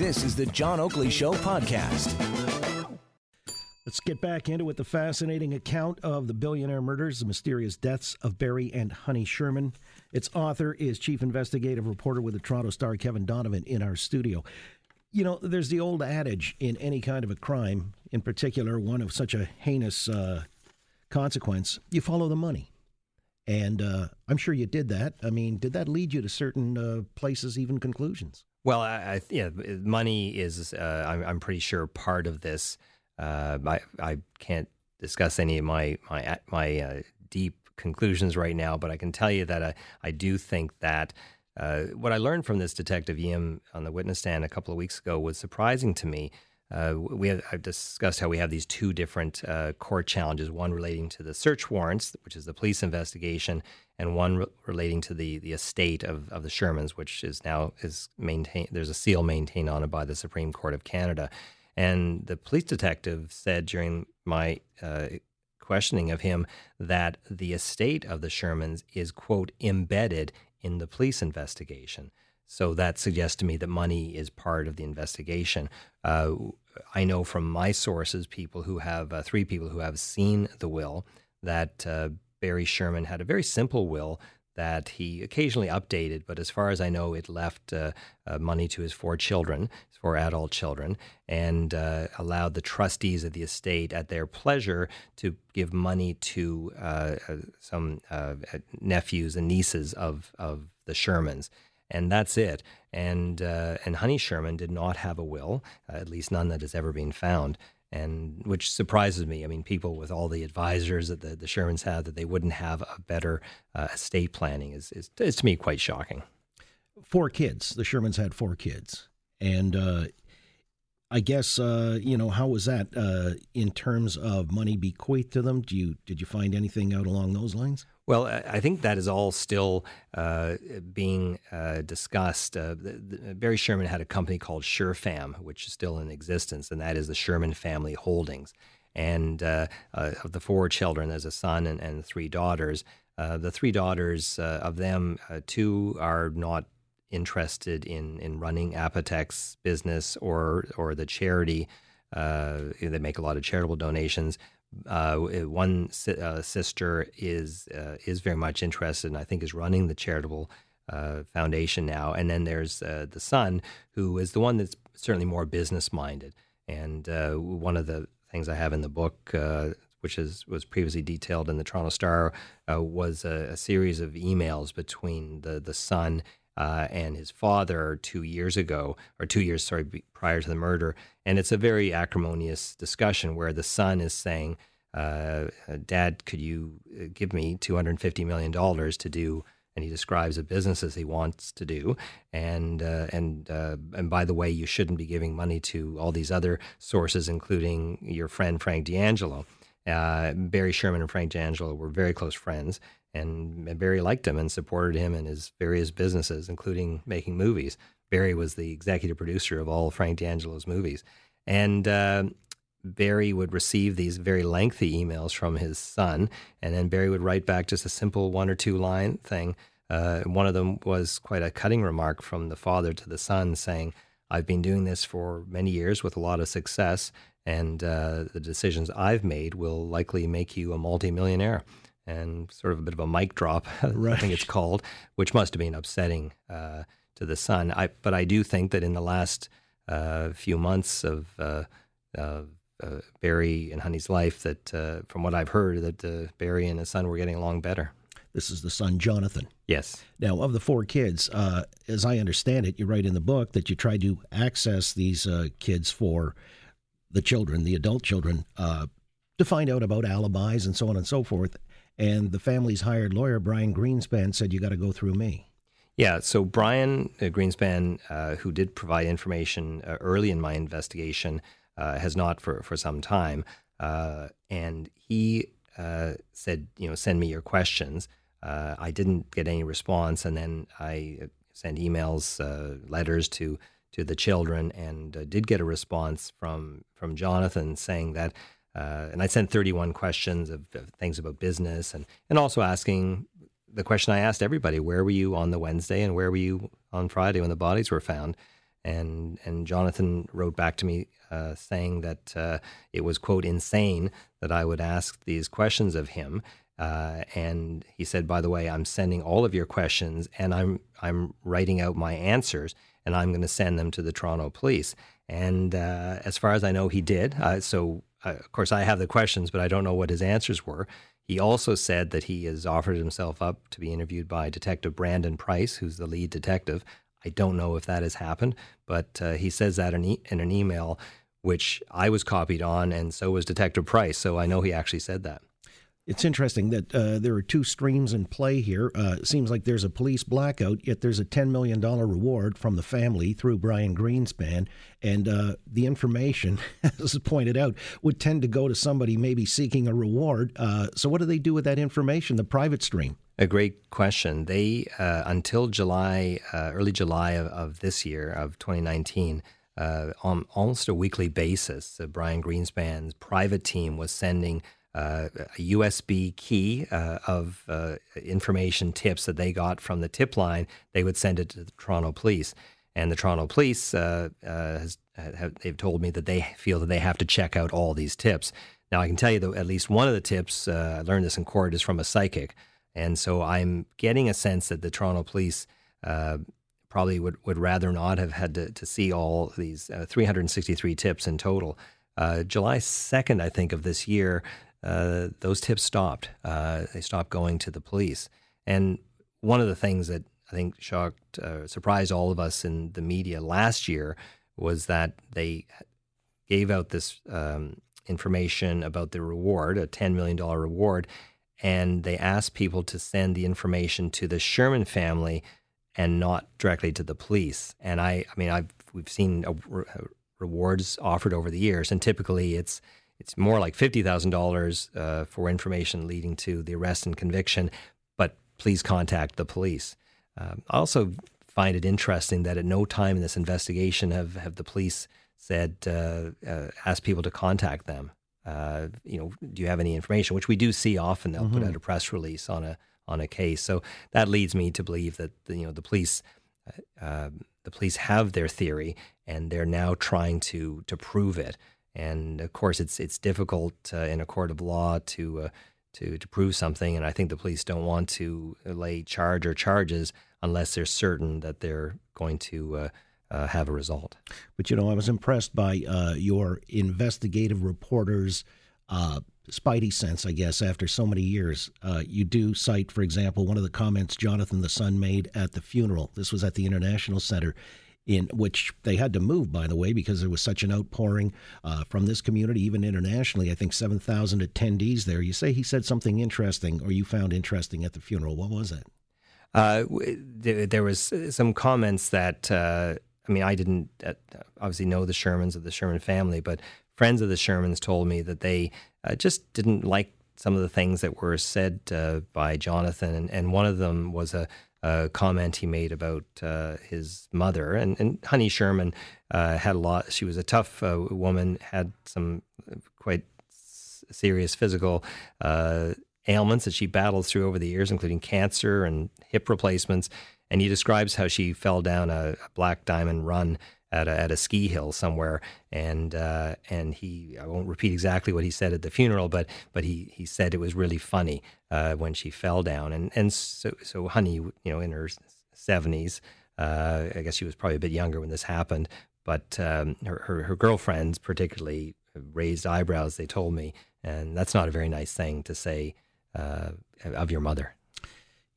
This is the John Oakley Show podcast. Let's get back into it. With the fascinating account of the billionaire murders, the mysterious deaths of Barry and Honey Sherman. Its author is chief investigative reporter with the Toronto Star, Kevin Donovan, in our studio. You know, there's the old adage in any kind of a crime, in particular one of such a heinous uh, consequence, you follow the money. And uh, I'm sure you did that. I mean, did that lead you to certain uh, places, even conclusions? Well, I, I, yeah, money is, uh, I'm, I'm, pretty sure, part of this. Uh, I, I can't discuss any of my my my uh, deep conclusions right now, but I can tell you that I, I do think that uh, what I learned from this detective Yim on the witness stand a couple of weeks ago was surprising to me. Uh, we have, I've discussed how we have these two different uh, court challenges: one relating to the search warrants, which is the police investigation, and one re- relating to the the estate of, of the Shermans, which is now is maintained. There's a seal maintained on it by the Supreme Court of Canada. And the police detective said during my uh, questioning of him that the estate of the Shermans is quote embedded in the police investigation. So that suggests to me that money is part of the investigation. Uh, I know from my sources, people who have uh, three people who have seen the will, that uh, Barry Sherman had a very simple will that he occasionally updated, but as far as I know, it left uh, uh, money to his four children, his four adult children, and uh, allowed the trustees of the estate, at their pleasure, to give money to uh, uh, some uh, nephews and nieces of of the Shermans. And that's it. And and Honey Sherman did not have a will, at least none that has ever been found and which surprises me. I mean, people with all the advisors that the, the Shermans have that they wouldn't have a better uh, estate planning is, is, is to me quite shocking. Four kids. The Shermans had four kids, and uh, I guess uh, you know how was that uh, in terms of money bequeathed to them? Do you did you find anything out along those lines? Well, I think that is all still uh, being uh, discussed. Uh, the, the, Barry Sherman had a company called Sherfam, which is still in existence, and that is the Sherman Family Holdings. And uh, uh, of the four children, there's a son and, and three daughters. Uh, the three daughters of them, two are not interested in in running Apotex business or or the charity. they make a lot of charitable donations uh, one si- uh, sister is uh, is very much interested, and I think is running the charitable uh, foundation now. And then there's uh, the son, who is the one that's certainly more business minded. And uh, one of the things I have in the book, which is was previously detailed in the Toronto Star, was a, a, series of emails between the the son. And his father two years ago, or two years, sorry, prior to the murder. And it's a very acrimonious discussion where the son is saying, uh, Dad, could you uh, give me $250 million to do? And he describes the businesses he wants to do. And, uh, and, uh, and by the way, you shouldn't be giving money to all these other sources, including your friend Frank D'Angelo. Uh, Barry Sherman and Frank D'Angelo were very close friends. And Barry liked him and supported him in his various businesses, including making movies. Barry was the executive producer of all Frank D'Angelo's movies. And uh, Barry would receive these very lengthy emails from his son, and then Barry would write back just a simple one or two line thing. Uh, one of them was quite a cutting remark from the father to the son saying, I've been doing this for many years with a lot of success, and uh, the decisions I've made will likely make you a multimillionaire. And sort of a bit of a mic drop, right. I think it's called, which must have been upsetting uh, to the son. I, but I do think that in the last uh, few months of uh, uh, Barry and Honey's life that, uh, from what I've heard, that uh, Barry and his son were getting along better. This is the son, Jonathan. Yes. Now, of the four kids, uh, as I understand it, you write in the book that you tried to access these uh, kids for the children, the adult children, uh, to find out about alibis and so on and so forth. And the family's hired lawyer, Brian Greenspan, said, You got to go through me. Yeah, so Brian Greenspan, who did provide information early in my investigation, uh, has not for, for some time. Uh, and he uh, said, you know, send me your questions. Uh, I didn't get any response, and then I sent emails, uh, letters to to the children, and did get a response from from Jonathan saying that. And I sent 31 questions of, of things about business, and and also asking the question I asked everybody: Where were you on the Wednesday, and where were you on Friday when the bodies were found? And and Jonathan wrote back to me uh, saying that uh, it was quote insane that I would ask these questions of him. Uh, and he said, by the way, I'm sending all of your questions and I'm I'm writing out my answers and I'm going to send them to the Toronto Police. And uh, as far as I know, he did. Uh, so uh, of course, I have the questions, but I don't know what his answers were. He also said that he has offered himself up to be interviewed by Detective Brandon Price, who's the lead detective. I don't know if that has happened, but uh, he says that in, e- in an email, which I was copied on, and so was Detective Price. So I know he actually said that. It's interesting that uh, there are two streams in play here. Uh, it seems like there's a police blackout, yet there's a $10 million reward from the family through Brian Greenspan. And uh, the information, as pointed out, would tend to go to somebody maybe seeking a reward. Uh, so, what do they do with that information, the private stream? A great question. They, uh, until July, uh, early July of, of, this year, of 2019, on almost a weekly basis, Brian Greenspan's private team was sending uh, a USB key uh, of uh, information tips that they got from the tip line, they would send it to the Toronto Police. And the Toronto Police uh, uh, has have, they've told me that they feel that they have to check out all these tips. Now I can tell you that at least one of the tips uh, I learned this in court is from a psychic, and so I'm getting a sense that the Toronto Police probably would, would rather not have had to, to see all these 363 tips in total. July 2nd, I think, of this year, uh, those tips stopped. Uh, they stopped going to the police. And one of the things that I think shocked, uh, surprised all of us in the media last year was that they gave out this um, information about the reward, a $10 million reward, and they asked people to send the information to the Sherman family and not directly to the police. And I, I mean, I've we've seen rewards offered over the years, and typically it's it's more like $50,000 uh, for information leading to the arrest and conviction, but please contact the police. Um, I also find it interesting that at no time in this investigation have, have the police said, uh, uh, asked people to contact them. Uh, you know, do you have any information? Which we do see often. They'll mm-hmm. put out a press release on a on a case. So that leads me to believe that the, you know the police uh, the police have their theory and they're now trying to to prove it. And of course, it's it's difficult uh, in a court of law to uh, to to prove something. And I think the police don't want to lay charge or charges unless they're certain that they're going to. Uh, uh have a result. But you know, I was impressed by uh, your investigative reporters' uh, spidey sense, I guess, after so many years. Uh, you do cite, for example, one of the comments Jonathan the son made at the funeral. This was at the International Center in which they had to move, by the way, because there was such an outpouring uh, from this community, even internationally. I think 7,000 attendees there. You say he said something interesting, or you found interesting at the funeral. What was it? Uh, there, was some comments that uh, I mean, I didn't uh, obviously know the Shermans of the Sherman family, but friends of the Shermans told me that they uh, just didn't like some of the things that were said uh, by Jonathan, and, and one of them was a uh, comment he made about uh, his mother. And, and Honey Sherman uh, had a lot, she was a tough uh, woman, had some quite s- serious physical uh, ailments that she battled through over the years, including cancer and hip replacements. And he describes how she fell down a, a black diamond run at a, at a ski hill somewhere, and uh, and he I won't repeat exactly what he said at the funeral, but but he he said it was really funny uh, when she fell down, and and so so Honey, you know, in her seventies, uh, I guess she was probably a bit younger when this happened, but um, her, her her girlfriends particularly raised eyebrows. They told me, and that's not a very nice thing to say uh, of your mother.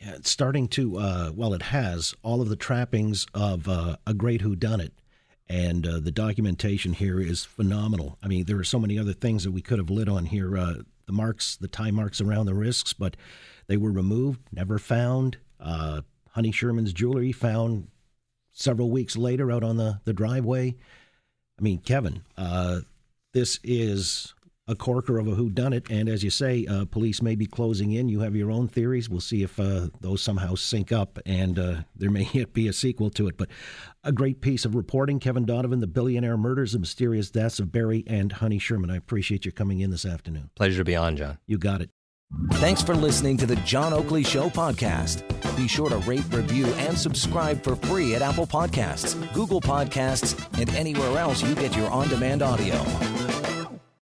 Yeah, it's starting to, uh, well, it has all of the trappings of uh, a great whodunit and uh, the documentation here is phenomenal. I mean, there are so many other things that we could have lit on here. Uh, the marks, the tie marks around the wrists, but they were removed, never found. Uh, Honey Sherman's jewelry found several weeks later out on the, the driveway. I mean, Kevin, uh, this is a corker of a whodunit. And as you say, uh, police may be closing in. You have your own theories. We'll see if uh, those somehow sync up, and uh, there may yet be a sequel to it. But a great piece of reporting. Kevin Donovan, the billionaire murders, the mysterious deaths of Barry and Honey Sherman. I appreciate you coming in this afternoon. Pleasure to be on, John. You got it. Thanks for listening to the John Oakley Show podcast. Be sure to rate, review, and subscribe for free at Apple Podcasts, Google Podcasts, and anywhere else you get your on demand audio.